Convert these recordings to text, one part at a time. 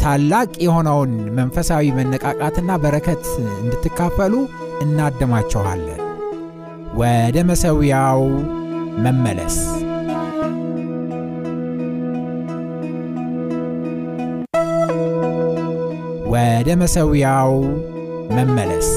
ታላቅ የሆነውን መንፈሳዊ መነቃቃትና በረከት እንድትካፈሉ እናደማችኋለን። ወደ መሠዊያው መመለስ ወደ መሠዊያው መመለስ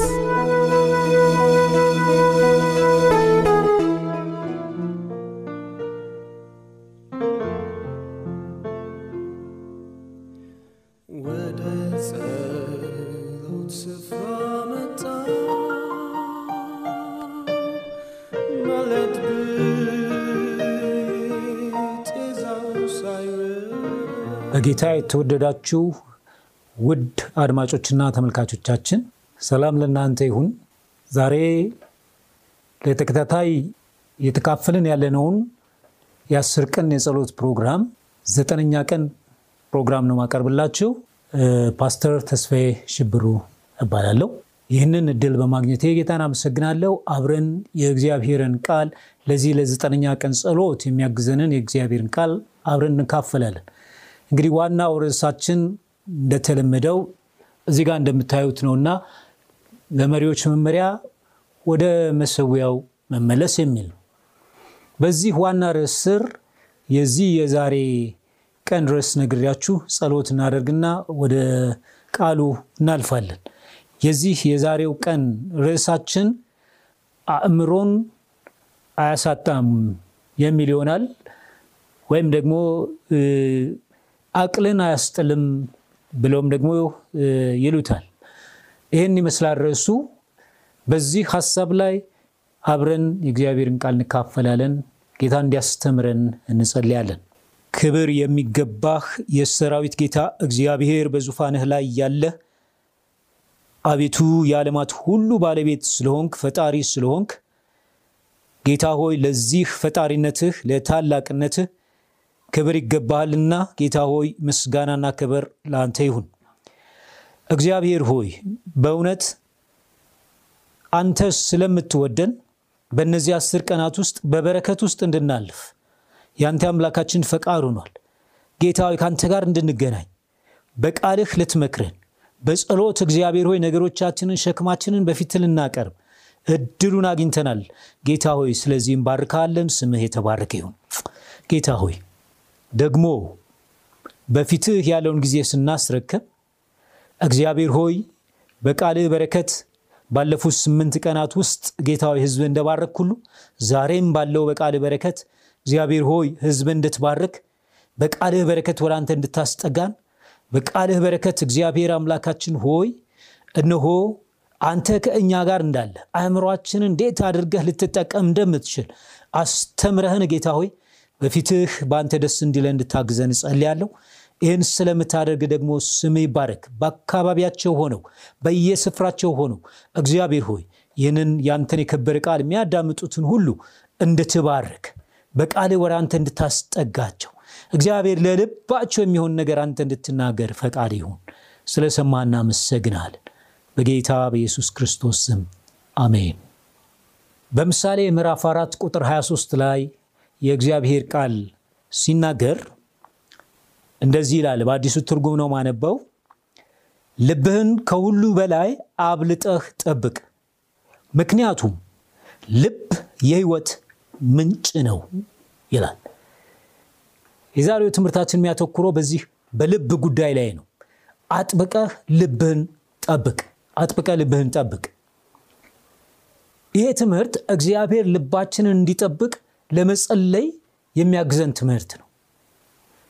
በጌታ የተወደዳችሁ ውድ አድማጮችና ተመልካቾቻችን ሰላም ለእናንተ ይሁን። ዛሬ ለተከታታይ የተካፈልን ያለነውን የአስር ቀን የጸሎት ፕሮግራም ዘጠነኛ ቀን ፕሮግራም ነው ማቀርብላችሁ። ፓስተር ተስፋዬ ሽብሩ እባላለሁ። ይህንን እድል በማግኘቴ ጌታን አመሰግናለሁ። አብረን የእግዚአብሔርን ቃል ለዚህ ለዘጠነኛ ቀን ጸሎት የሚያግዘንን የእግዚአብሔርን ቃል አብረን እንካፈላለን። እንግዲህ ዋናው ርዕሳችን እንደተለመደው እዚህ ጋር እንደምታዩት ነውና ለመሪዎች መመሪያ ወደ መሠዊያው መመለስ የሚል ነው። በዚህ ዋና ርዕስ ስር የዚህ የዛሬ ቀን ርዕስ ነግሬያችሁ ጸሎት እናደርግና ወደ ቃሉ እናልፋለን። የዚህ የዛሬው ቀን ርዕሳችን አእምሮን አያሳጣም የሚል ይሆናል። ወይም ደግሞ አቅልን አያስጥልም ብለውም ደግሞ ይሉታል። ይህን ይመስላል ርዕሱ። በዚህ ሀሳብ ላይ አብረን የእግዚአብሔርን ቃል እንካፈላለን። ጌታ እንዲያስተምረን እንጸልያለን። ክብር የሚገባህ የሰራዊት ጌታ እግዚአብሔር በዙፋንህ ላይ ያለህ አቤቱ የዓለማት ሁሉ ባለቤት ስለሆንክ ፈጣሪ ስለሆንክ ጌታ ሆይ ለዚህ ፈጣሪነትህ ለታላቅነትህ ክብር ይገባሃልና ጌታ ሆይ ምስጋናና ክብር ለአንተ ይሁን። እግዚአብሔር ሆይ በእውነት አንተ ስለምትወደን በእነዚህ አስር ቀናት ውስጥ በበረከት ውስጥ እንድናልፍ የአንተ አምላካችን ፈቃድ ሆኗል። ጌታ ሆይ ከአንተ ጋር እንድንገናኝ በቃልህ ልትመክረን በጸሎት እግዚአብሔር ሆይ ነገሮቻችንን ሸክማችንን በፊት ልናቀርብ እድሉን አግኝተናል። ጌታ ሆይ ስለዚህም ባርካለን። ስምህ የተባረከ ይሁን። ጌታ ሆይ ደግሞ በፊትህ ያለውን ጊዜ ስናስረከብ እግዚአብሔር ሆይ በቃልህ በረከት ባለፉት ስምንት ቀናት ውስጥ ጌታ ሆይ ሕዝብ እንደባረክ ሁሉ ዛሬም ባለው በቃልህ በረከት እግዚአብሔር ሆይ ሕዝብ እንድትባርክ በቃልህ በረከት ወደ አንተ እንድታስጠጋን በቃልህ በረከት እግዚአብሔር አምላካችን ሆይ እነሆ አንተ ከእኛ ጋር እንዳለ አእምሯችንን እንዴት አድርገህ ልትጠቀም እንደምትችል አስተምረህን ጌታ ሆይ በፊትህ በአንተ ደስ እንዲለ እንድታግዘን እጸልያለሁ። ይህን ስለምታደርግ ደግሞ ስም ይባረክ። በአካባቢያቸው ሆነው በየስፍራቸው ሆነው እግዚአብሔር ሆይ ይህንን ያንተን የከበረ ቃል የሚያዳምጡትን ሁሉ እንድትባርክ በቃል ወደ አንተ እንድታስጠጋቸው እግዚአብሔር ለልባቸው የሚሆን ነገር አንተ እንድትናገር ፈቃድ ይሁን። ስለሰማ እናመሰግናለን። በጌታ በኢየሱስ ክርስቶስ ስም አሜን። በምሳሌ ምዕራፍ 4 ቁጥር 23 ላይ የእግዚአብሔር ቃል ሲናገር እንደዚህ ይላል። በአዲሱ ትርጉም ነው ማነበው። ልብህን ከሁሉ በላይ አብልጠህ ጠብቅ፣ ምክንያቱም ልብ የሕይወት ምንጭ ነው ይላል። የዛሬው ትምህርታችን የሚያተኩረው በዚህ በልብ ጉዳይ ላይ ነው። አጥብቀህ ልብህን ጠብቅ፣ አጥብቀህ ልብህን ጠብቅ። ይሄ ትምህርት እግዚአብሔር ልባችንን እንዲጠብቅ ለመጸለይ የሚያግዘን ትምህርት ነው።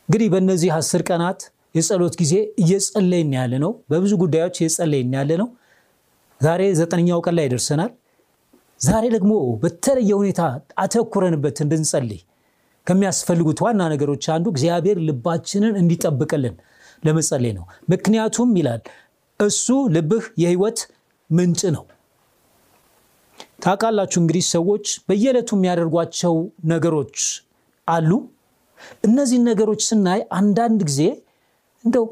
እንግዲህ በእነዚህ አስር ቀናት የጸሎት ጊዜ እየጸለይን ያለ ነው። በብዙ ጉዳዮች እየጸለይን ያለ ነው። ዛሬ ዘጠነኛው ቀን ላይ ደርሰናል። ዛሬ ደግሞ በተለየ ሁኔታ አተኩረንበት እንድንጸልይ ከሚያስፈልጉት ዋና ነገሮች አንዱ እግዚአብሔር ልባችንን እንዲጠብቅልን ለመጸለይ ነው። ምክንያቱም ይላል እሱ ልብህ የህይወት ምንጭ ነው። ታውቃላችሁ እንግዲህ ሰዎች በየዕለቱ የሚያደርጓቸው ነገሮች አሉ። እነዚህን ነገሮች ስናይ አንዳንድ ጊዜ እንደው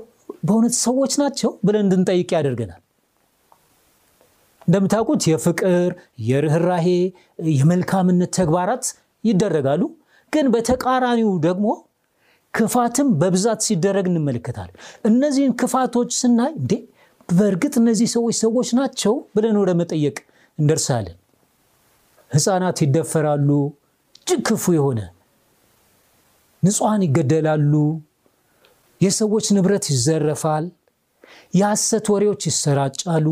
በእውነት ሰዎች ናቸው ብለን እንድንጠይቅ ያደርገናል። እንደምታውቁት የፍቅር፣ የርኅራሄ፣ የመልካምነት ተግባራት ይደረጋሉ። ግን በተቃራኒው ደግሞ ክፋትም በብዛት ሲደረግ እንመለከታለን። እነዚህን ክፋቶች ስናይ እንዴ በእርግጥ እነዚህ ሰዎች ሰዎች ናቸው ብለን ወደ መጠየቅ እንደርሳለን። ሕፃናት ይደፈራሉ፣ እጅግ ክፉ የሆነ ንጹሐን ይገደላሉ፣ የሰዎች ንብረት ይዘረፋል፣ የሐሰት ወሬዎች ይሰራጫሉ፣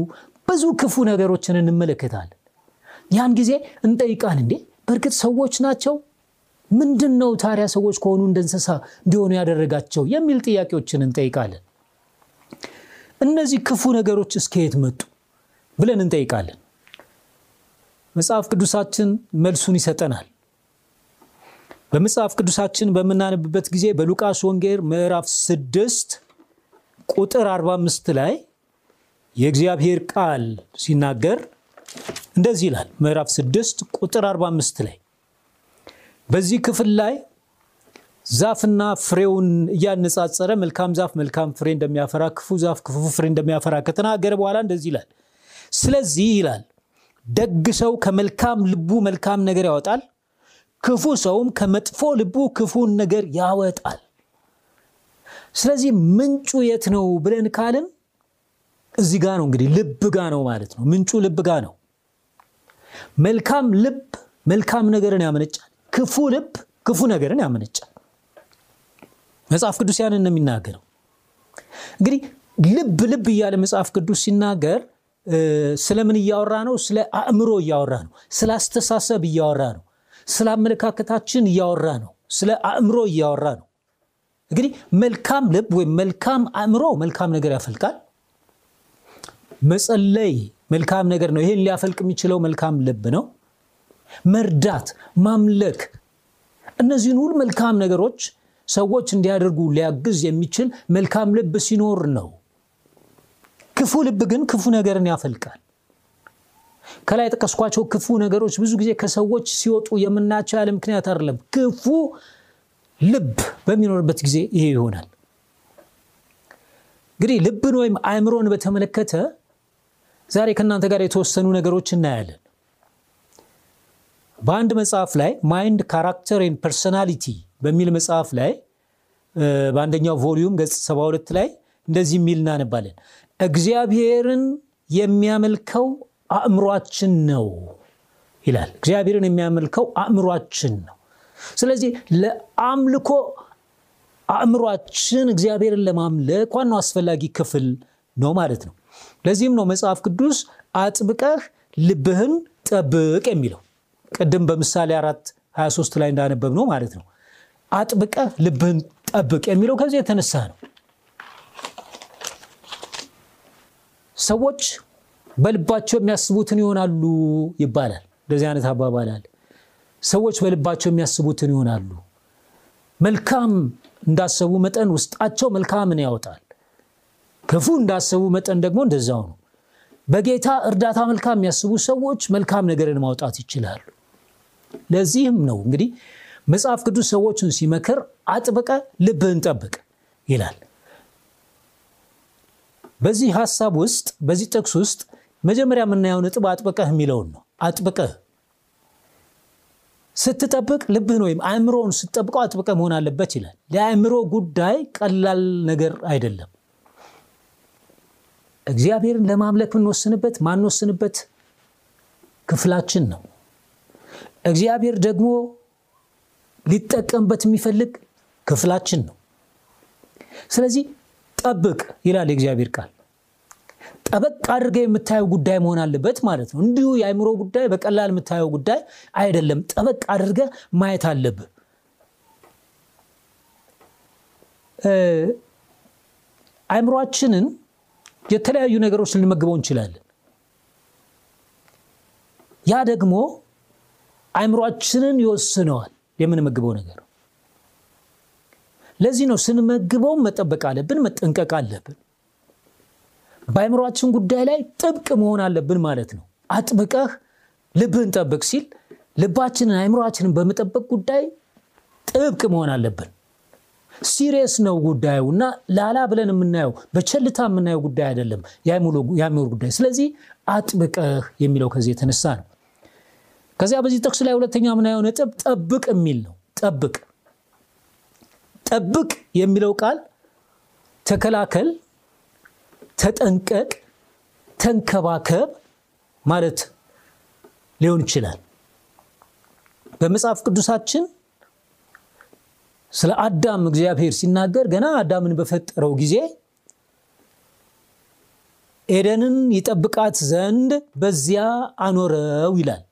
ብዙ ክፉ ነገሮችን እንመለከታለን። ያን ጊዜ እንጠይቃል እንዴ በእርግጥ ሰዎች ናቸው? ምንድን ነው ታዲያ ሰዎች ከሆኑ እንደ እንስሳ እንዲሆኑ ያደረጋቸው የሚል ጥያቄዎችን እንጠይቃለን። እነዚህ ክፉ ነገሮች እስከየት መጡ ብለን እንጠይቃለን። መጽሐፍ ቅዱሳችን መልሱን ይሰጠናል። በመጽሐፍ ቅዱሳችን በምናነብበት ጊዜ በሉቃስ ወንጌል ምዕራፍ 6 ቁጥር 45 ላይ የእግዚአብሔር ቃል ሲናገር እንደዚህ ይላል። ምዕራፍ 6 ቁጥር 45 ላይ በዚህ ክፍል ላይ ዛፍና ፍሬውን እያነጻጸረ መልካም ዛፍ መልካም ፍሬ እንደሚያፈራ፣ ክፉ ዛፍ ክፉ ፍሬ እንደሚያፈራ ከተናገረ በኋላ እንደዚህ ይላል። ስለዚህ ይላል ደግ ሰው ከመልካም ልቡ መልካም ነገር ያወጣል፣ ክፉ ሰውም ከመጥፎ ልቡ ክፉን ነገር ያወጣል። ስለዚህ ምንጩ የት ነው ብለን ካልን እዚህ ጋ ነው እንግዲህ ልብ ጋ ነው ማለት ነው። ምንጩ ልብ ጋ ነው። መልካም ልብ መልካም ነገርን ያመነጫል። ክፉ ልብ ክፉ ነገርን ያመነጫል። መጽሐፍ ቅዱስ ያንን ነው የሚናገረው። እንግዲህ ልብ ልብ እያለ መጽሐፍ ቅዱስ ሲናገር ስለምን እያወራ ነው? ስለ አእምሮ እያወራ ነው። ስለ አስተሳሰብ እያወራ ነው። ስለ አመለካከታችን እያወራ ነው። ስለ አእምሮ እያወራ ነው። እንግዲህ መልካም ልብ ወይም መልካም አእምሮ መልካም ነገር ያፈልቃል። መጸለይ መልካም ነገር ነው። ይሄን ሊያፈልቅ የሚችለው መልካም ልብ ነው። መርዳት፣ ማምለክ፣ እነዚህን ሁሉ መልካም ነገሮች ሰዎች እንዲያደርጉ ሊያግዝ የሚችል መልካም ልብ ሲኖር ነው። ክፉ ልብ ግን ክፉ ነገርን ያፈልቃል። ከላይ የጠቀስኳቸው ክፉ ነገሮች ብዙ ጊዜ ከሰዎች ሲወጡ የምናያቸው ያለ ምክንያት አይደለም። ክፉ ልብ በሚኖርበት ጊዜ ይሄ ይሆናል። እንግዲህ ልብን ወይም አእምሮን በተመለከተ ዛሬ ከእናንተ ጋር የተወሰኑ ነገሮች እናያለን። በአንድ መጽሐፍ ላይ Mind Character and Personality በሚል መጽሐፍ ላይ በአንደኛው volume ገጽ 72 ላይ እንደዚህ የሚል እናነባለን። እግዚአብሔርን የሚያመልከው አእምሯችን ነው ይላል። እግዚአብሔርን የሚያመልከው አእምሯችን ነው። ስለዚህ ለአምልኮ አእምሯችን እግዚአብሔርን ለማምለክ ዋናው አስፈላጊ ክፍል ነው ማለት ነው። ለዚህም ነው መጽሐፍ ቅዱስ አጥብቀህ ልብህን ጠብቅ የሚለው ቅድም በምሳሌ አራት 23 ላይ እንዳነበብ ነው ማለት ነው። አጥብቀህ ልብህን ጠብቅ የሚለው ከዚህ የተነሳ ነው። ሰዎች በልባቸው የሚያስቡትን ይሆናሉ ይባላል። እንደዚህ አይነት አባባል ሰዎች በልባቸው የሚያስቡትን ይሆናሉ። መልካም እንዳሰቡ መጠን ውስጣቸው መልካምን ያወጣል። ክፉ እንዳሰቡ መጠን ደግሞ እንደዛው ነው። በጌታ እርዳታ መልካም የሚያስቡ ሰዎች መልካም ነገርን ማውጣት ይችላሉ። ለዚህም ነው እንግዲህ መጽሐፍ ቅዱስ ሰዎችን ሲመክር አጥብቀ ልብህን ጠብቅ ይላል። በዚህ ሀሳብ ውስጥ በዚህ ጥቅስ ውስጥ መጀመሪያ የምናየው ነጥብ አጥብቀህ የሚለውን ነው። አጥብቀህ ስትጠብቅ ልብህን ወይም አእምሮውን ስትጠብቀው አጥብቀህ መሆን አለበት ይላል። የአእምሮ ጉዳይ ቀላል ነገር አይደለም። እግዚአብሔርን ለማምለክ የምንወስንበት ማንወስንበት ክፍላችን ነው። እግዚአብሔር ደግሞ ሊጠቀምበት የሚፈልግ ክፍላችን ነው። ስለዚህ ጠብቅ ይላል የእግዚአብሔር ቃል። ጠበቅ አድርገህ የምታየው ጉዳይ መሆን አለበት ማለት ነው። እንዲሁ የአእምሮ ጉዳይ በቀላል የምታየው ጉዳይ አይደለም። ጠበቅ አድርገህ ማየት አለብህ። አእምሯችንን የተለያዩ ነገሮች ልንመግበው እንችላለን። ያ ደግሞ አእምሯችንን ይወስነዋል የምንመግበው ነገር። ለዚህ ነው ስንመግበው መጠበቅ አለብን፣ መጠንቀቅ አለብን። በአእምሯችን ጉዳይ ላይ ጥብቅ መሆን አለብን ማለት ነው። አጥብቀህ ልብህን ጠብቅ ሲል ልባችንን አእምሯችንን በመጠበቅ ጉዳይ ጥብቅ መሆን አለብን። serious ነው ጉዳዩ እና ላላ ብለን የምናየው በቸልታ የምናየው ጉዳይ አይደለም የአእምሮ ጉዳይ። ስለዚህ አጥብቀህ የሚለው ከዚህ የተነሳ ነው። ከዚያ በዚህ ጥቅስ ላይ ሁለተኛ የምናየው ነጥብ ጠብቅ የሚል ነው። ጠብቅ ጠብቅ የሚለው ቃል ተከላከል፣ ተጠንቀቅ፣ ተንከባከብ ማለት ሊሆን ይችላል። በመጽሐፍ ቅዱሳችን ስለ አዳም እግዚአብሔር ሲናገር ገና አዳምን በፈጠረው ጊዜ ኤደንን ይጠብቃት ዘንድ በዚያ አኖረው ይላል።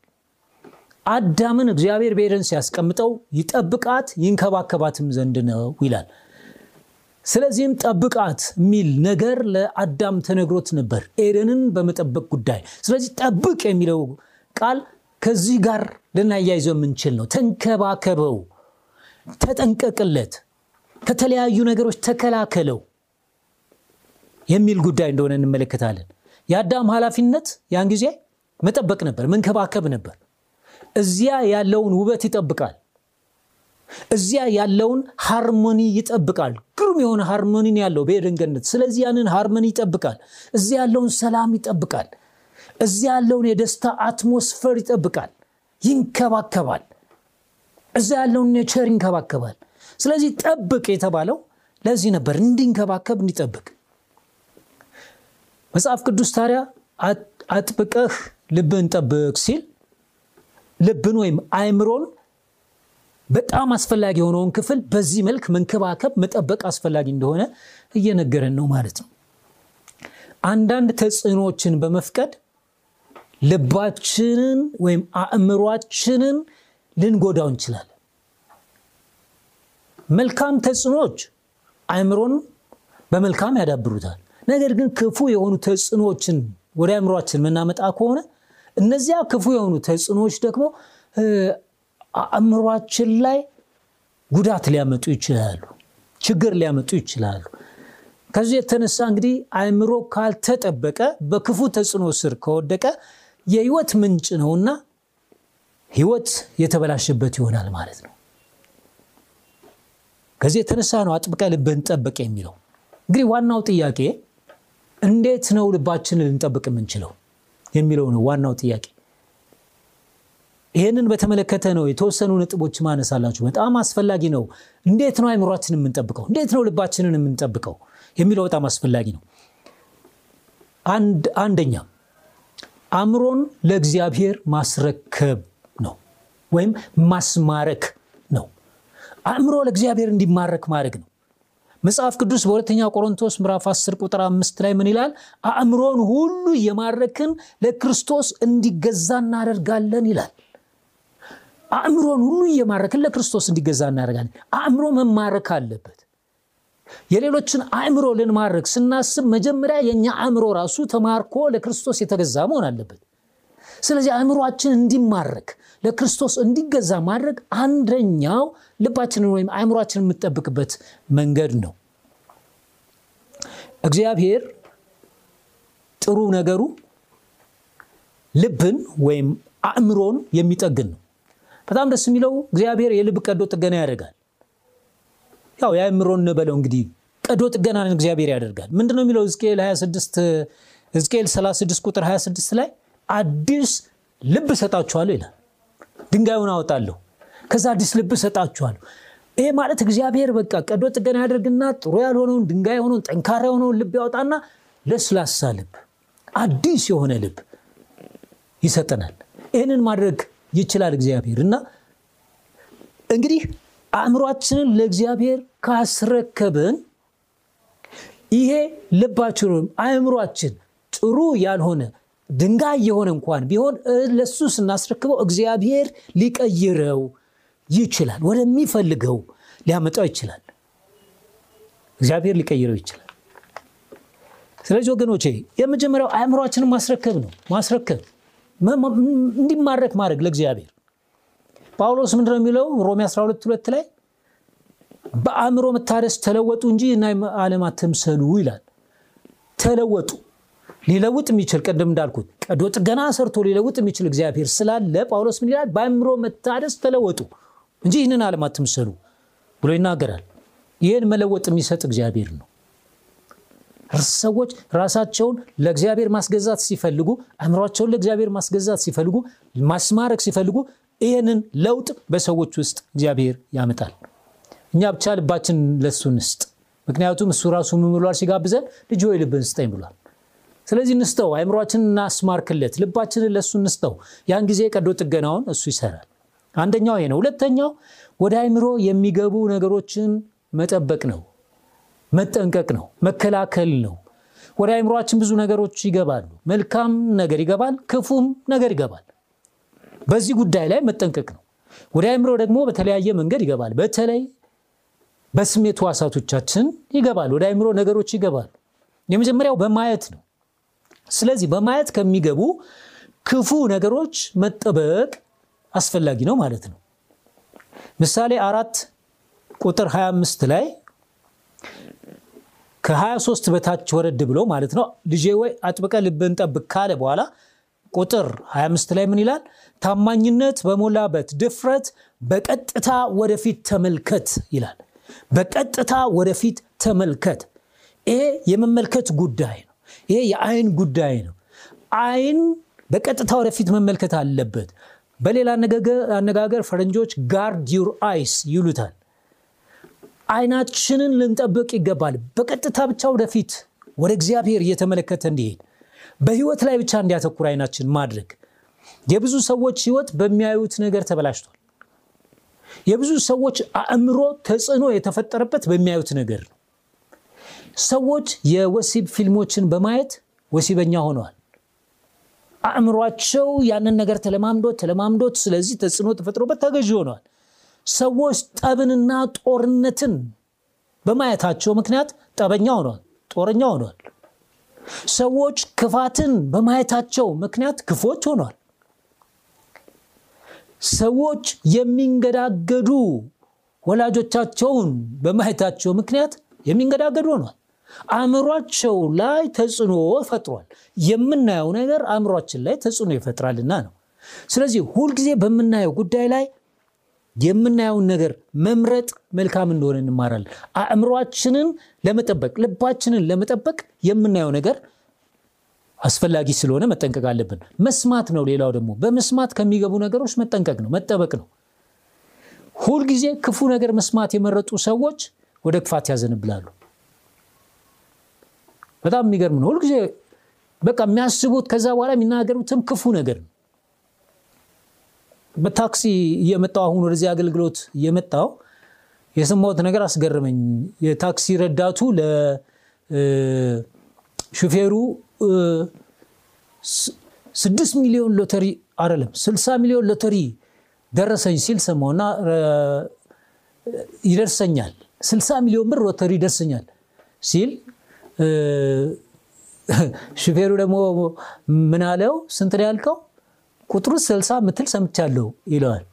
አዳምን እግዚአብሔር በኤደን ሲያስቀምጠው ይጠብቃት ይንከባከባትም ዘንድ ነው ይላል። ስለዚህም ጠብቃት የሚል ነገር ለአዳም ተነግሮት ነበር ኤደንን በመጠበቅ ጉዳይ። ስለዚህ ጠብቅ የሚለው ቃል ከዚህ ጋር ልናያይዘው የምንችል ነው። ተንከባከበው፣ ተጠንቀቅለት፣ ከተለያዩ ነገሮች ተከላከለው የሚል ጉዳይ እንደሆነ እንመለከታለን። የአዳም ኃላፊነት ያን ጊዜ መጠበቅ ነበር፣ መንከባከብ ነበር። እዚያ ያለውን ውበት ይጠብቃል። እዚያ ያለውን harmony ይጠብቃል። ግሩም የሆነ harmony ን ያለው በኤደን ገነት። ስለዚህ ያንን harmony ይጠብቃል። እዚያ ያለውን ሰላም ይጠብቃል። እዚያ ያለውን የደስታ atmosphere ይጠብቃል፣ ይንከባከባል። እዚያ ያለውን nature ይንከባከባል። ስለዚህ ጠብቅ የተባለው ለዚህ ነበር፣ እንዲንከባከብ እንዲጠብቅ። መጽሐፍ ቅዱስ ታዲያ አጥብቀህ ልብን ጠብቅ ሲል ልብን ወይም አእምሮን በጣም አስፈላጊ የሆነውን ክፍል በዚህ መልክ መንከባከብ መጠበቅ አስፈላጊ እንደሆነ እየነገረን ነው ማለት ነው። አንዳንድ ተጽዕኖዎችን በመፍቀድ ልባችንን ወይም አእምሯችንን ልንጎዳው እንችላለን። መልካም ተጽዕኖዎች አእምሮን በመልካም ያዳብሩታል። ነገር ግን ክፉ የሆኑ ተጽዕኖዎችን ወደ አእምሯችን የምናመጣ ከሆነ እነዚያ ክፉ የሆኑ ተጽዕኖዎች ደግሞ አእምሯችን ላይ ጉዳት ሊያመጡ ይችላሉ፣ ችግር ሊያመጡ ይችላሉ። ከዚህ የተነሳ እንግዲህ አእምሮ ካልተጠበቀ በክፉ ተጽዕኖ ስር ከወደቀ የህይወት ምንጭ ነውና ህይወት የተበላሸበት ይሆናል ማለት ነው። ከዚህ የተነሳ ነው አጥብቀ ልብህን ጠብቅ የሚለው። እንግዲህ ዋናው ጥያቄ እንዴት ነው ልባችንን ልንጠብቅ የምንችለው የሚለው ነው ዋናው ጥያቄ። ይህንን በተመለከተ ነው የተወሰኑ ነጥቦች ማነሳላችሁ። በጣም አስፈላጊ ነው። እንዴት ነው አእምሯችንን የምንጠብቀው? እንዴት ነው ልባችንን የምንጠብቀው የሚለው በጣም አስፈላጊ ነው። አንደኛ አእምሮን ለእግዚአብሔር ማስረከብ ነው ወይም ማስማረክ ነው። አእምሮ ለእግዚአብሔር እንዲማረክ ማድረግ ነው። መጽሐፍ ቅዱስ በሁለተኛ ቆሮንቶስ ምዕራፍ 10 ቁጥር አምስት ላይ ምን ይላል? አእምሮን ሁሉ እየማረክን ለክርስቶስ እንዲገዛ እናደርጋለን ይላል። አእምሮን ሁሉ እየማረክን ለክርስቶስ እንዲገዛ እናደርጋለን። አእምሮ መማረክ አለበት። የሌሎችን አእምሮ ልንማረክ ስናስብ መጀመሪያ የእኛ አእምሮ ራሱ ተማርኮ ለክርስቶስ የተገዛ መሆን አለበት። ስለዚህ አእምሯችን እንዲማረክ ለክርስቶስ እንዲገዛ ማድረግ አንደኛው ልባችንን ወይም አእምሯችንን የምጠብቅበት መንገድ ነው። እግዚአብሔር ጥሩ ነገሩ ልብን ወይም አእምሮን የሚጠግን ነው። በጣም ደስ የሚለው እግዚአብሔር የልብ ቀዶ ጥገና ያደርጋል። ያው የአእምሮን እንበለው እንግዲህ ቀዶ ጥገናን እግዚአብሔር ያደርጋል። ምንድን ነው የሚለው ሕዝቅኤል 26 ሕዝቅኤል 36 ቁጥር 26 ላይ አዲስ ልብ እሰጣችኋለሁ ይላል። ድንጋዩን አወጣለሁ፣ ከዛ አዲስ ልብ እሰጣችኋለሁ። ይሄ ማለት እግዚአብሔር በቃ ቀዶ ጥገና ያደርግና ጥሩ ያልሆነውን ድንጋይ የሆነውን ጠንካራ የሆነውን ልብ ያወጣና ለስላሳ ልብ፣ አዲስ የሆነ ልብ ይሰጠናል። ይህንን ማድረግ ይችላል እግዚአብሔር እና እንግዲህ አእምሯችንን ለእግዚአብሔር ካስረከብን ይሄ ልባችን አእምሯችን ጥሩ ያልሆነ ድንጋይ የሆነ እንኳን ቢሆን ለሱ ስናስረክበው እግዚአብሔር ሊቀይረው ይችላል። ወደሚፈልገው ሊያመጣው ይችላል። እግዚአብሔር ሊቀይረው ይችላል። ስለዚህ ወገኖቼ የመጀመሪያው አእምሯችንን ማስረከብ ነው። ማስረከብ እንዲማረክ ማድረግ ለእግዚአብሔር። ጳውሎስ ምንድነው የሚለው ሮሜ 12 ሁለት ላይ በአእምሮ መታደስ ተለወጡ እንጂ እና ዓለም አትምሰሉ ይላል። ተለወጡ ሊለውጥ የሚችል ቅድም እንዳልኩት ቀዶ ጥገና ሰርቶ ሊለውጥ የሚችል እግዚአብሔር ስላለ ጳውሎስ ምን ይላል? በአእምሮ መታደስ ተለወጡ እንጂ ይህንን ዓለም አትምሰሉ ብሎ ይናገራል። ይህን መለወጥ የሚሰጥ እግዚአብሔር ነው። ሰዎች ራሳቸውን ለእግዚአብሔር ማስገዛት ሲፈልጉ፣ አእምሯቸውን ለእግዚአብሔር ማስገዛት ሲፈልጉ፣ ማስማረክ ሲፈልጉ ይህንን ለውጥ በሰዎች ውስጥ እግዚአብሔር ያመጣል። እኛ ብቻ ልባችን ለሱ እንስጥ። ምክንያቱም እሱ ራሱ ምን ሲጋብዘን? ልጅ ሆይ ልብን ስጠኝ ብሏል። ስለዚህ እንስጠው፣ አእምሯችንን እናስማርክለት፣ ልባችንን ለእሱ እንስጠው። ያን ጊዜ ቀዶ ጥገናውን እሱ ይሰራል። አንደኛው ይሄ ነው። ሁለተኛው ወደ አእምሮ የሚገቡ ነገሮችን መጠበቅ ነው፣ መጠንቀቅ ነው፣ መከላከል ነው። ወደ አእምሯችን ብዙ ነገሮች ይገባሉ። መልካም ነገር ይገባል፣ ክፉም ነገር ይገባል። በዚህ ጉዳይ ላይ መጠንቀቅ ነው። ወደ አእምሮ ደግሞ በተለያየ መንገድ ይገባል። በተለይ በስሜት ሕዋሳቶቻችን ይገባል። ወደ አእምሮ ነገሮች ይገባሉ። የመጀመሪያው በማየት ነው። ስለዚህ በማየት ከሚገቡ ክፉ ነገሮች መጠበቅ አስፈላጊ ነው ማለት ነው። ምሳሌ አራት ቁጥር 25 ላይ ከ23 በታች ወረድ ብሎ ማለት ነው ልጄ ሆይ አጥብቀህ ልብህን ጠብቅ ካለ በኋላ ቁጥር 25 ላይ ምን ይላል? ታማኝነት በሞላበት ድፍረት በቀጥታ ወደፊት ተመልከት ይላል። በቀጥታ ወደፊት ተመልከት። ይሄ የመመልከት ጉዳይ ነው። ይሄ የአይን ጉዳይ ነው። አይን በቀጥታ ወደፊት መመልከት አለበት። በሌላ አነጋገር ፈረንጆች guard your eyes ይሉታል። አይናችንን ልንጠብቅ ይገባል። በቀጥታ ብቻ ወደፊት ወደ እግዚአብሔር እየተመለከተ እንዲሄድ በህይወት ላይ ብቻ እንዲያተኩር አይናችን ማድረግ። የብዙ ሰዎች ህይወት በሚያዩት ነገር ተበላሽቷል። የብዙ ሰዎች አእምሮ ተጽዕኖ የተፈጠረበት በሚያዩት ነገር ነው። ሰዎች የወሲብ ፊልሞችን በማየት ወሲበኛ ሆነዋል። አእምሯቸው ያንን ነገር ተለማምዶት ተለማምዶት ስለዚህ ተጽዕኖ ተፈጥሮበት ተገዥ ሆነዋል። ሰዎች ጠብንና ጦርነትን በማየታቸው ምክንያት ጠበኛ ሆነዋል፣ ጦረኛ ሆነዋል። ሰዎች ክፋትን በማየታቸው ምክንያት ክፎች ሆነዋል። ሰዎች የሚንገዳገዱ ወላጆቻቸውን በማየታቸው ምክንያት የሚንገዳገዱ ሆነዋል። አእምሯቸው ላይ ተጽዕኖ ፈጥሯል። የምናየው ነገር አእምሯችን ላይ ተጽዕኖ ይፈጥራልና ነው። ስለዚህ ሁልጊዜ በምናየው ጉዳይ ላይ የምናየውን ነገር መምረጥ መልካም እንደሆነ እንማራለን። አእምሯችንን ለመጠበቅ ልባችንን ለመጠበቅ የምናየው ነገር አስፈላጊ ስለሆነ መጠንቀቅ አለብን። መስማት ነው። ሌላው ደግሞ በመስማት ከሚገቡ ነገሮች መጠንቀቅ ነው፣ መጠበቅ ነው። ሁልጊዜ ክፉ ነገር መስማት የመረጡ ሰዎች ወደ ክፋት ያዘንብላሉ። በጣም የሚገርም ነው። ሁልጊዜ በቃ የሚያስቡት ከዛ በኋላ የሚናገሩትም ክፉ ነገር ነው። በታክሲ እየመጣው አሁን ወደዚህ አገልግሎት እየመጣው የሰማሁት ነገር አስገረመኝ። የታክሲ ረዳቱ ለሹፌሩ ስድስት ሚሊዮን ሎተሪ አይደለም ስልሳ ሚሊዮን ሎተሪ ደረሰኝ ሲል ሰማውና ይደርሰኛል ስልሳ ሚሊዮን ብር ሎተሪ ይደርሰኛል ሲል ሹፌሩ ደግሞ ምን አለው? ስንት ነው ያልከው? ቁጥሩ ስልሳ ምትል ሰምቻለሁ ይለዋል።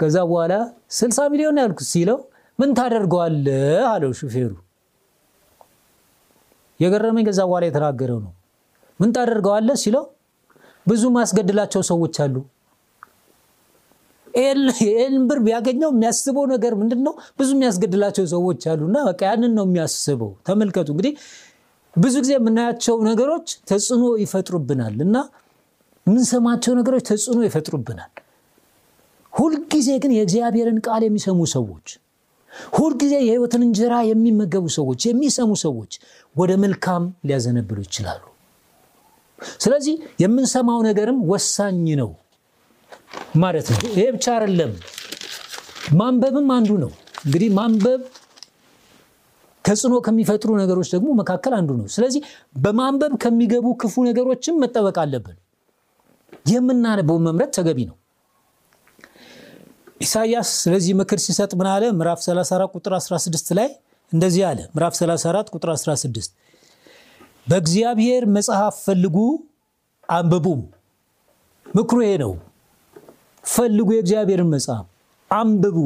ከዛ በኋላ ስልሳ ሚሊዮን ያልኩት ሲለው ምን ታደርገዋለህ አለው ሹፌሩ። የገረመኝ ከዛ በኋላ የተናገረው ነው። ምን ታደርገዋለህ ሲለው ብዙ ማስገድላቸው ሰዎች አሉ። ይህን ብር ቢያገኘው የሚያስበው ነገር ምንድን ነው? ብዙ የሚያስገድላቸው ሰዎች አሉና በቃ ያንን ነው የሚያስበው። ተመልከቱ እንግዲህ ብዙ ጊዜ የምናያቸው ነገሮች ተጽዕኖ ይፈጥሩብናል እና የምንሰማቸው ነገሮች ተጽዕኖ ይፈጥሩብናል። ሁልጊዜ ግን የእግዚአብሔርን ቃል የሚሰሙ ሰዎች፣ ሁልጊዜ የሕይወትን እንጀራ የሚመገቡ ሰዎች፣ የሚሰሙ ሰዎች ወደ መልካም ሊያዘነብሉ ይችላሉ። ስለዚህ የምንሰማው ነገርም ወሳኝ ነው ማለት ነው። ይሄ ብቻ አይደለም፣ ማንበብም አንዱ ነው። እንግዲህ ማንበብ ተጽዕኖ ከሚፈጥሩ ነገሮች ደግሞ መካከል አንዱ ነው። ስለዚህ በማንበብ ከሚገቡ ክፉ ነገሮችም መጠበቅ አለብን። የምናነበውን መምረጥ ተገቢ ነው። ኢሳይያስ ስለዚህ ምክር ሲሰጥ ምን አለ? ምዕራፍ 34 ቁጥር 16 ላይ እንደዚህ አለ። ምዕራፍ 34 ቁጥር 16 በእግዚአብሔር መጽሐፍ ፈልጉ አንብቡም። ምክሩ ይሄ ነው። ፈልጉ፣ የእግዚአብሔርን መጽሐፍ አንብቡ።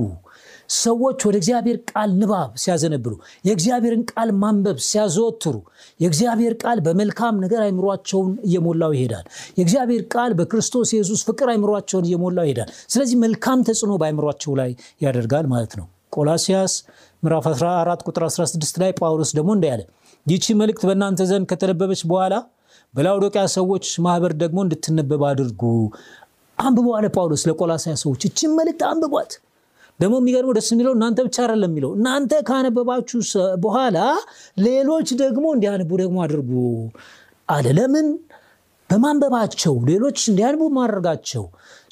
ሰዎች ወደ እግዚአብሔር ቃል ንባብ ሲያዘነብሉ፣ የእግዚአብሔርን ቃል ማንበብ ሲያዘወትሩ፣ የእግዚአብሔር ቃል በመልካም ነገር አይምሯቸውን እየሞላው ይሄዳል። የእግዚአብሔር ቃል በክርስቶስ ኢየሱስ ፍቅር አይምሯቸውን እየሞላው ይሄዳል። ስለዚህ መልካም ተጽዕኖ በአይምሯቸው ላይ ያደርጋል ማለት ነው። ቆላሲያስ ምዕራፍ 14 ቁጥር 16 ላይ ጳውሎስ ደግሞ እንዲህ ያለ ይቺ መልእክት በእናንተ ዘንድ ከተነበበች በኋላ በላውዶቅያ ሰዎች ማህበር ደግሞ እንድትነበብ አድርጉ። አንብቦ አለ ጳውሎስ ለቆላሲያ ሰዎች ይችን መልእክት አንብቧት። ደግሞ የሚገርመው ደስ የሚለው እናንተ ብቻ አይደለም የሚለው እናንተ ካነበባችሁ በኋላ ሌሎች ደግሞ እንዲያነቡ ደግሞ አድርጉ አለ። ለምን? በማንበባቸው ሌሎች እንዲያነቡ ማድረጋቸው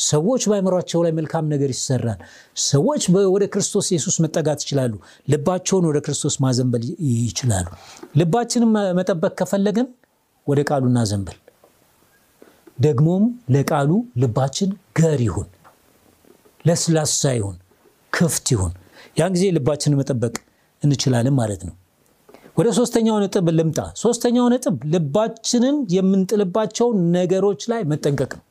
ሰዎች በአእምሯቸው ላይ መልካም ነገር ይሰራል። ሰዎች ወደ ክርስቶስ ኢየሱስ መጠጋት ይችላሉ። ልባቸውን ወደ ክርስቶስ ማዘንበል ይችላሉ። ልባችንን መጠበቅ ከፈለግን ወደ ቃሉ እናዘንበል። ደግሞም ለቃሉ ልባችን ገር ይሁን፣ ለስላሳ ይሁን፣ ክፍት ይሁን። ያን ጊዜ ልባችንን መጠበቅ እንችላለን ማለት ነው። ወደ ሶስተኛው ነጥብ ልምጣ። ሶስተኛው ነጥብ ልባችንን የምንጥልባቸው ነገሮች ላይ መጠንቀቅ ነው።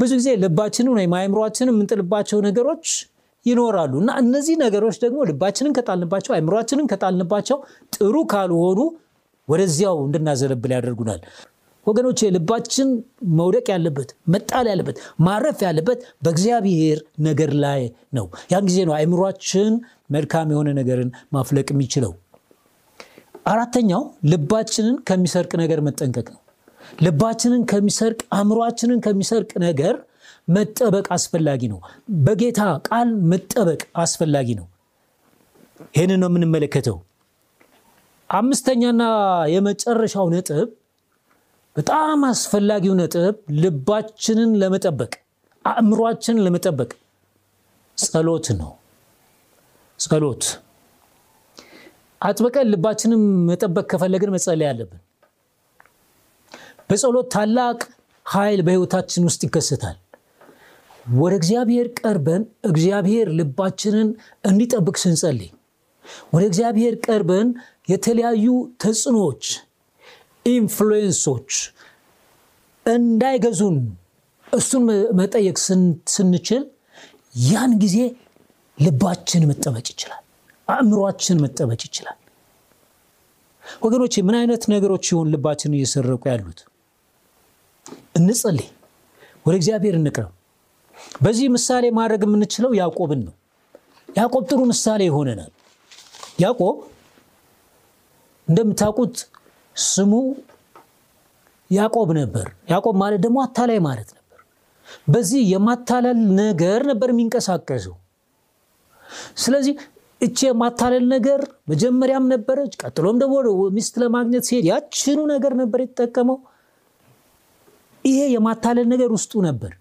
ብዙ ጊዜ ልባችንን ወይም አእምሯችንን የምንጥልባቸው ነገሮች ይኖራሉ እና እነዚህ ነገሮች ደግሞ ልባችንን ከጣልንባቸው አእምሯችንን ከጣልንባቸው ጥሩ ካልሆኑ ወደዚያው እንድናዘነብል ያደርጉናል። ወገኖች ልባችን መውደቅ ያለበት መጣል ያለበት ማረፍ ያለበት በእግዚአብሔር ነገር ላይ ነው። ያን ጊዜ ነው አእምሯችን መልካም የሆነ ነገርን ማፍለቅ የሚችለው። አራተኛው ልባችንን ከሚሰርቅ ነገር መጠንቀቅ ነው። ልባችንን ከሚሰርቅ አእምሯችንን ከሚሰርቅ ነገር መጠበቅ አስፈላጊ ነው። በጌታ ቃል መጠበቅ አስፈላጊ ነው። ይህንን ነው የምንመለከተው። አምስተኛና የመጨረሻው ነጥብ በጣም አስፈላጊው ነጥብ ልባችንን ለመጠበቅ አእምሯችንን ለመጠበቅ ጸሎት ነው። ጸሎት አጥብቀን ልባችንን መጠበቅ ከፈለግን መጸለይ አለብን። በጸሎት ታላቅ ኃይል በሕይወታችን ውስጥ ይከሰታል። ወደ እግዚአብሔር ቀርበን እግዚአብሔር ልባችንን እንዲጠብቅ ስንጸልይ፣ ወደ እግዚአብሔር ቀርበን የተለያዩ ተጽዕኖዎች ኢንፍሉዌንሶች እንዳይገዙን እሱን መጠየቅ ስንችል ያን ጊዜ ልባችን መጠበቅ ይችላል። አእምሯችን መጠበቅ ይችላል። ወገኖቼ ምን አይነት ነገሮች ይሆን ልባችን እየሰረቁ ያሉት? እንጸልይ፣ ወደ እግዚአብሔር እንቅረብ። በዚህ ምሳሌ ማድረግ የምንችለው ያዕቆብን ነው። ያዕቆብ ጥሩ ምሳሌ ይሆነናል። ያዕቆብ እንደምታውቁት ስሙ ያዕቆብ ነበር። ያዕቆብ ማለት ደግሞ አታላይ ማለት ነበር። በዚህ የማታለል ነገር ነበር የሚንቀሳቀሰው። ስለዚህ እቺ የማታለል ነገር መጀመሪያም ነበረች፣ ቀጥሎም ደግሞ ሚስት ለማግኘት ሲሄድ ያችኑ ነገር ነበር የተጠቀመው። ይሄ የማታለል ነገር ውስጡ ነበር።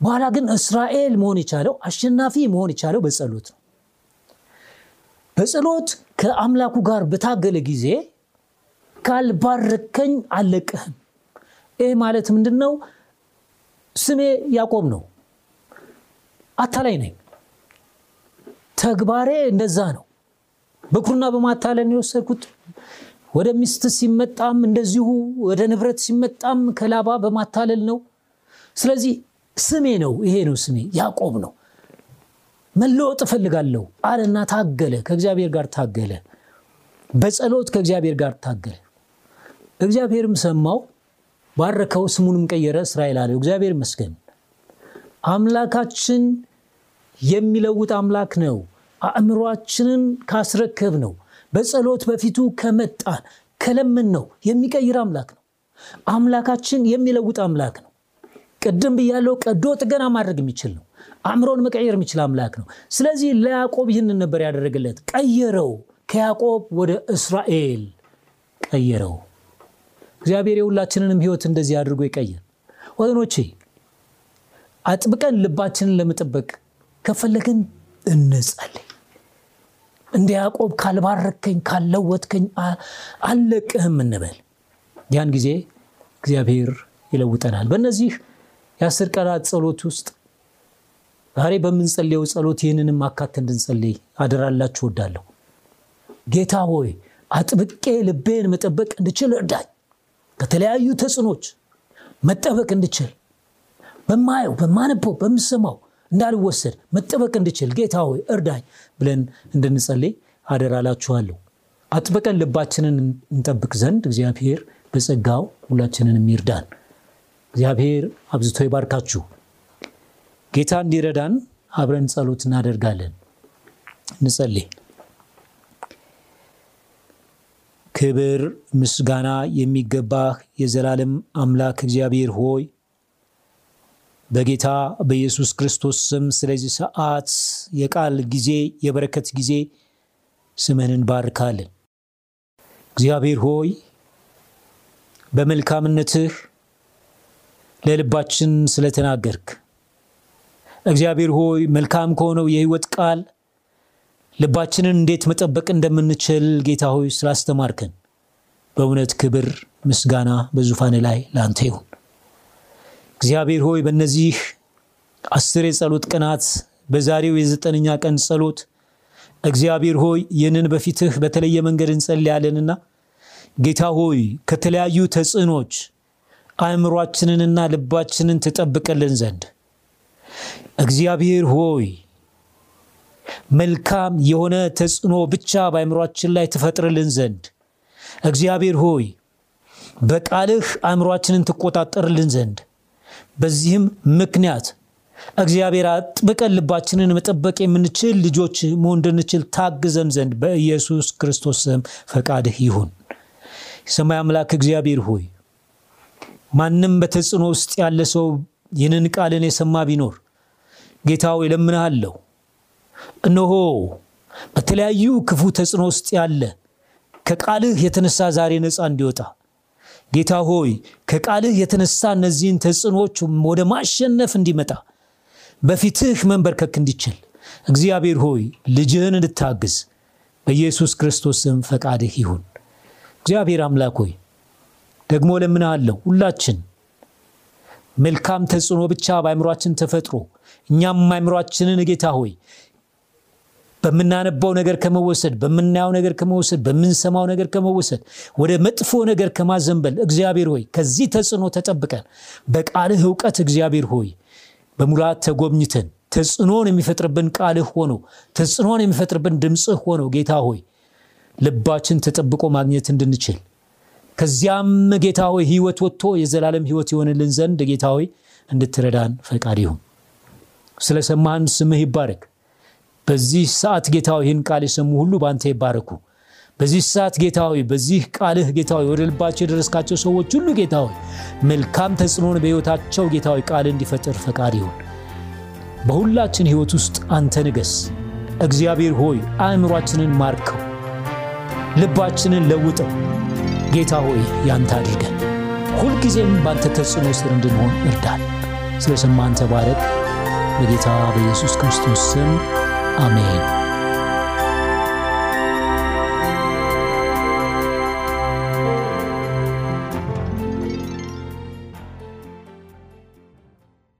በኋላ ግን እስራኤል መሆን የቻለው አሸናፊ መሆን የቻለው በጸሎት ነው። በጸሎት ከአምላኩ ጋር በታገለ ጊዜ ካልባረከኝ አልለቅህም። ይህ ማለት ምንድን ነው? ስሜ ያዕቆብ ነው፣ አታላይ ነኝ፣ ተግባሬ እንደዛ ነው። በኩርና በማታለል የወሰድኩት ወደ ሚስት ሲመጣም እንደዚሁ፣ ወደ ንብረት ሲመጣም ከላባ በማታለል ነው። ስለዚህ ስሜ ነው፣ ይሄ ነው ስሜ፣ ያዕቆብ ነው። መለወጥ እፈልጋለሁ አለና ታገለ። ከእግዚአብሔር ጋር ታገለ። በጸሎት ከእግዚአብሔር ጋር ታገለ። እግዚአብሔርም ሰማው፣ ባረከው፣ ስሙንም ቀየረ፣ እስራኤል አለው። እግዚአብሔር ይመስገን። አምላካችን የሚለውጥ አምላክ ነው። አእምሯችንን ካስረከብ ነው፣ በጸሎት በፊቱ ከመጣን ከለምን ነው የሚቀይር አምላክ ነው። አምላካችን የሚለውጥ አምላክ ነው። ቅድም ብያለው፣ ቀዶ ጥገና ማድረግ የሚችል ነው። አእምሮን መቀየር የሚችል አምላክ ነው። ስለዚህ ለያዕቆብ ይህንን ነበር ያደረገለት፣ ቀየረው። ከያዕቆብ ወደ እስራኤል ቀየረው። እግዚአብሔር የሁላችንንም ሕይወት እንደዚህ አድርጎ ይቀየር። ወገኖቼ አጥብቀን ልባችንን ለመጠበቅ ከፈለግን እንጸልይ። እንደ ያዕቆብ ካልባረከኝ ካልለወጥከኝ አልለቅህም እንበል። ያን ጊዜ እግዚአብሔር ይለውጠናል። በእነዚህ የአስር ቀናት ጸሎት ውስጥ ዛሬ በምንጸልየው ጸሎት ይህንንም አካት እንድንጸልይ አደራላችሁ ወዳለሁ። ጌታ ሆይ አጥብቄ ልቤን መጠበቅ እንድችል እርዳኝ። ከተለያዩ ተጽዕኖች መጠበቅ እንድችል በማየው በማነበው በምሰማው እንዳልወሰድ መጠበቅ እንድችል ጌታ እርዳኝ ብለን እንድንጸልይ አደራላችኋለሁ። አጥብቀን ልባችንን እንጠብቅ ዘንድ እግዚአብሔር በጸጋው ሁላችንን ይርዳን። እግዚአብሔር አብዝቶ ይባርካችሁ። ጌታ እንዲረዳን አብረን ጸሎት እናደርጋለን። እንጸልይ። ክብር ምስጋና የሚገባህ የዘላለም አምላክ እግዚአብሔር ሆይ በጌታ በኢየሱስ ክርስቶስ ስም ስለዚህ ሰዓት የቃል ጊዜ የበረከት ጊዜ ስምህን እንባርካለን። እግዚአብሔር ሆይ በመልካምነትህ ለልባችን ስለተናገርክ እግዚአብሔር ሆይ መልካም ከሆነው የሕይወት ቃል ልባችንን እንዴት መጠበቅ እንደምንችል ጌታ ሆይ ስላስተማርከን በእውነት ክብር ምስጋና በዙፋን ላይ ለአንተ ይሁን። እግዚአብሔር ሆይ በእነዚህ አስር የጸሎት ቀናት በዛሬው የዘጠነኛ ቀን ጸሎት እግዚአብሔር ሆይ ይህንን በፊትህ በተለየ መንገድ እንጸልያለንና ጌታ ሆይ ከተለያዩ ተጽዕኖች አእምሯችንንና ልባችንን ትጠብቅልን ዘንድ እግዚአብሔር ሆይ መልካም የሆነ ተጽዕኖ ብቻ በአእምሯችን ላይ ትፈጥርልን ዘንድ። እግዚአብሔር ሆይ በቃልህ አእምሯችንን ትቆጣጠርልን ዘንድ። በዚህም ምክንያት እግዚአብሔር አጥብቀን ልባችንን መጠበቅ የምንችል ልጆች መሆን እንድንችል ታግዘን ዘንድ በኢየሱስ ክርስቶስ ስም ፈቃድህ ይሁን። የሰማይ አምላክ እግዚአብሔር ሆይ ማንም በተጽዕኖ ውስጥ ያለ ሰው ይህንን ቃልን የሰማ ቢኖር ጌታ ሆይ እለምንሃለሁ፣ እነሆ በተለያዩ ክፉ ተጽዕኖ ውስጥ ያለ ከቃልህ የተነሳ ዛሬ ነፃ እንዲወጣ። ጌታ ሆይ ከቃልህ የተነሳ እነዚህን ተጽዕኖዎች ወደ ማሸነፍ እንዲመጣ በፊትህ መንበርከክ እንዲችል። እግዚአብሔር ሆይ ልጅህን እንድታግዝ በኢየሱስ ክርስቶስ ስም ፈቃድህ ይሁን። እግዚአብሔር አምላክ ሆይ ደግሞ ለምንሃለሁ ሁላችን። መልካም ተጽዕኖ ብቻ በአእምሯችን ተፈጥሮ እኛም አእምሯችንን ጌታ ሆይ በምናነባው ነገር ከመወሰድ በምናየው ነገር ከመወሰድ በምንሰማው ነገር ከመወሰድ ወደ መጥፎ ነገር ከማዘንበል እግዚአብሔር ሆይ ከዚህ ተጽዕኖ ተጠብቀን በቃልህ እውቀት እግዚአብሔር ሆይ በሙላት ተጎብኝተን ተጽዕኖን የሚፈጥርብን ቃልህ ሆኖ ተጽዕኖን የሚፈጥርብን ድምፅህ ሆኖ ጌታ ሆይ ልባችን ተጠብቆ ማግኘት እንድንችል ከዚያም ጌታ ሆይ ህይወት ወጥቶ የዘላለም ህይወት የሆንልን ዘንድ ጌታ ሆይ እንድትረዳን ፈቃድ ይሁን። ስለሰማህን ስምህ ይባረክ። በዚህ ሰዓት ጌታ ሆይ ይህን ቃል የሰሙ ሁሉ በአንተ ይባረኩ። በዚህ ሰዓት ጌታ ሆይ በዚህ ቃልህ ጌታ ሆይ ወደ ልባቸው የደረስካቸው ሰዎች ሁሉ ጌታ ሆይ መልካም ተጽዕኖን በሕይወታቸው ጌታ ሆይ ቃል እንዲፈጥር ፈቃድ ይሁን። በሁላችን ህይወት ውስጥ አንተ ንገስ። እግዚአብሔር ሆይ አእምሯችንን ማርከው፣ ልባችንን ለውጠው። ጌታ ሆይ ያንተ አድርገን ሁልጊዜም በአንተ ተጽዕኖ ስር እንድንሆን እርዳን። ስለሰማን ተባረክ። በጌታ በኢየሱስ ክርስቶስ ስም አሜን።